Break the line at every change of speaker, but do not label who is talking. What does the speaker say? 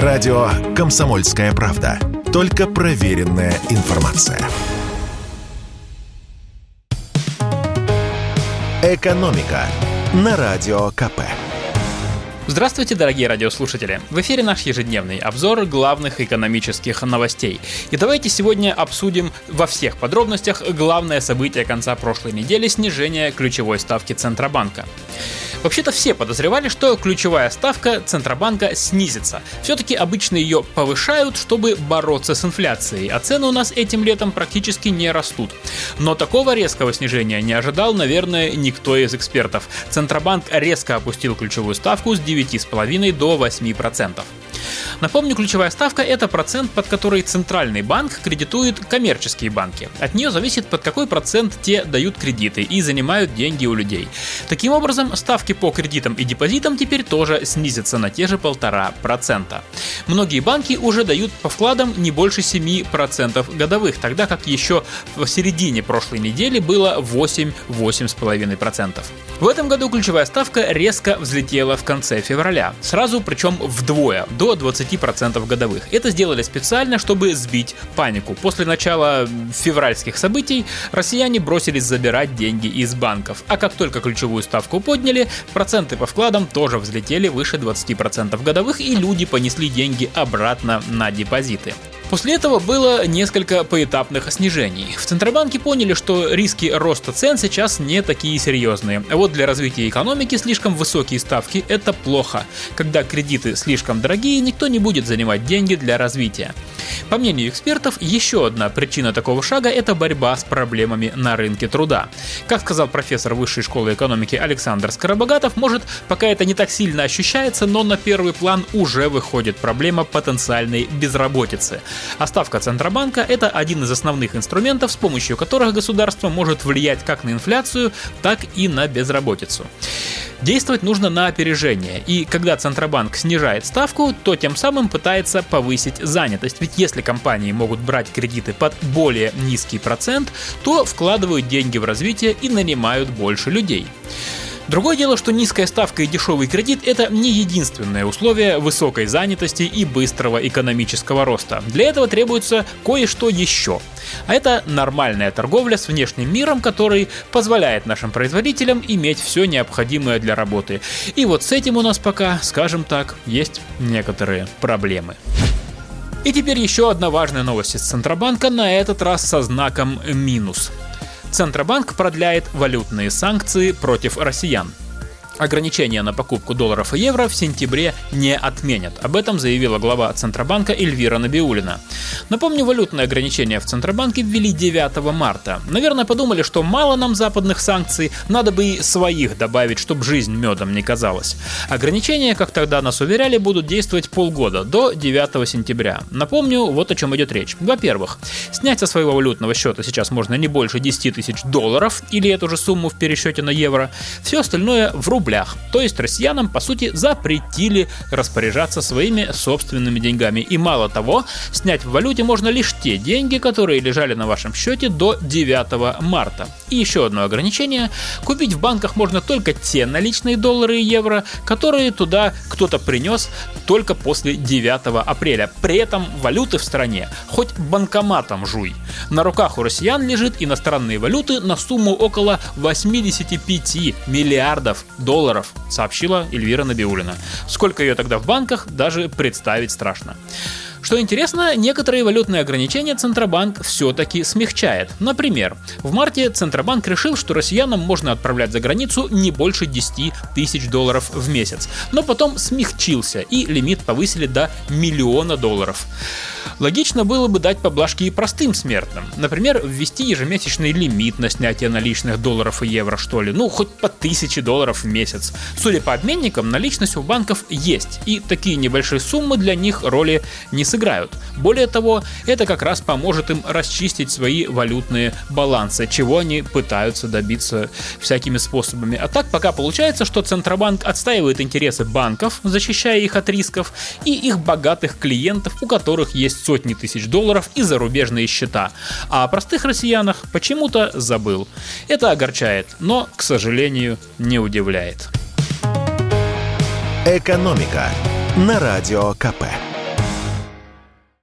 Радио «Комсомольская правда». Только проверенная информация. «Экономика» на Радио КП.
Здравствуйте, дорогие радиослушатели! В эфире наш ежедневный обзор главных экономических новостей. И давайте сегодня обсудим во всех подробностях главное событие конца прошлой недели – снижение ключевой ставки Центробанка. Вообще-то все подозревали, что ключевая ставка Центробанка снизится. Все-таки обычно ее повышают, чтобы бороться с инфляцией, а цены у нас этим летом практически не растут. Но такого резкого снижения не ожидал, наверное, никто из экспертов. Центробанк резко опустил ключевую ставку с 9,5 до 8%. Напомню, ключевая ставка – это процент, под который Центральный банк кредитует коммерческие банки. От нее зависит, под какой процент те дают кредиты и занимают деньги у людей. Таким образом, ставки по кредитам и депозитам теперь тоже снизятся на те же полтора процента. Многие банки уже дают по вкладам не больше 7% годовых, тогда как еще в середине прошлой недели было 8-8,5%. В этом году ключевая ставка резко взлетела в конце февраля. Сразу, причем вдвое, до 20% годовых. Это сделали специально, чтобы сбить панику. После начала февральских событий россияне бросились забирать деньги из банков. А как только ключевую ставку подняли, проценты по вкладам тоже взлетели выше 20% годовых, и люди понесли деньги обратно на депозиты. После этого было несколько поэтапных снижений. В Центробанке поняли, что риски роста цен сейчас не такие серьезные. А вот для развития экономики слишком высокие ставки – это плохо. Когда кредиты слишком дорогие, никто не будет занимать деньги для развития. По мнению экспертов, еще одна причина такого шага – это борьба с проблемами на рынке труда. Как сказал профессор Высшей школы экономики Александр Скоробогатов, может, пока это не так сильно ощущается, но на первый план уже выходит проблема потенциальной безработицы. А ставка Центробанка – это один из основных инструментов, с помощью которых государство может влиять как на инфляцию, так и на безработицу. Действовать нужно на опережение, и когда Центробанк снижает ставку, то тем самым пытается повысить занятость. Ведь если компании могут брать кредиты под более низкий процент, то вкладывают деньги в развитие и нанимают больше людей. Другое дело, что низкая ставка и дешевый кредит – это не единственное условие высокой занятости и быстрого экономического роста. Для этого требуется кое-что еще. А это нормальная торговля с внешним миром, который позволяет нашим производителям иметь все необходимое для работы. И вот с этим у нас пока, скажем так, есть некоторые проблемы. И теперь еще одна важная новость из Центробанка, на этот раз со знаком минус. Центробанк продляет валютные санкции против россиян. Ограничения на покупку долларов и евро в сентябре не отменят. Об этом заявила глава Центробанка Эльвира Набиулина. Напомню, валютные ограничения в Центробанке ввели 9 марта. Наверное, подумали, что мало нам западных санкций, надо бы и своих добавить, чтобы жизнь медом не казалась. Ограничения, как тогда нас уверяли, будут действовать полгода, до 9 сентября. Напомню, вот о чем идет речь. Во-первых, снять со своего валютного счета сейчас можно не больше 10 тысяч долларов, или эту же сумму в пересчете на евро. Все остальное в рублях рублях. То есть россиянам, по сути, запретили распоряжаться своими собственными деньгами. И мало того, снять в валюте можно лишь те деньги, которые лежали на вашем счете до 9 марта. И еще одно ограничение. Купить в банках можно только те наличные доллары и евро, которые туда кто-то принес только после 9 апреля. При этом валюты в стране хоть банкоматом жуй. На руках у россиян лежит иностранные валюты на сумму около 85 миллиардов долларов, сообщила Эльвира Набиулина. Сколько ее тогда в банках, даже представить страшно. Что интересно, некоторые валютные ограничения Центробанк все-таки смягчает. Например, в марте Центробанк решил, что россиянам можно отправлять за границу не больше 10 тысяч долларов в месяц. Но потом смягчился и лимит повысили до миллиона долларов. Логично было бы дать поблажки и простым смертным. Например, ввести ежемесячный лимит на снятие наличных долларов и евро, что ли. Ну, хоть по 1000 долларов в месяц. Судя по обменникам, наличность у банков есть. И такие небольшие суммы для них роли не сыграют. Более того, это как раз поможет им расчистить свои валютные балансы, чего они пытаются добиться всякими способами. А так пока получается, что Центробанк отстаивает интересы банков, защищая их от рисков, и их богатых клиентов, у которых есть сотни тысяч долларов и зарубежные счета, а о простых россиянах почему-то забыл. Это огорчает, но, к сожалению, не удивляет.
Экономика на радио КП.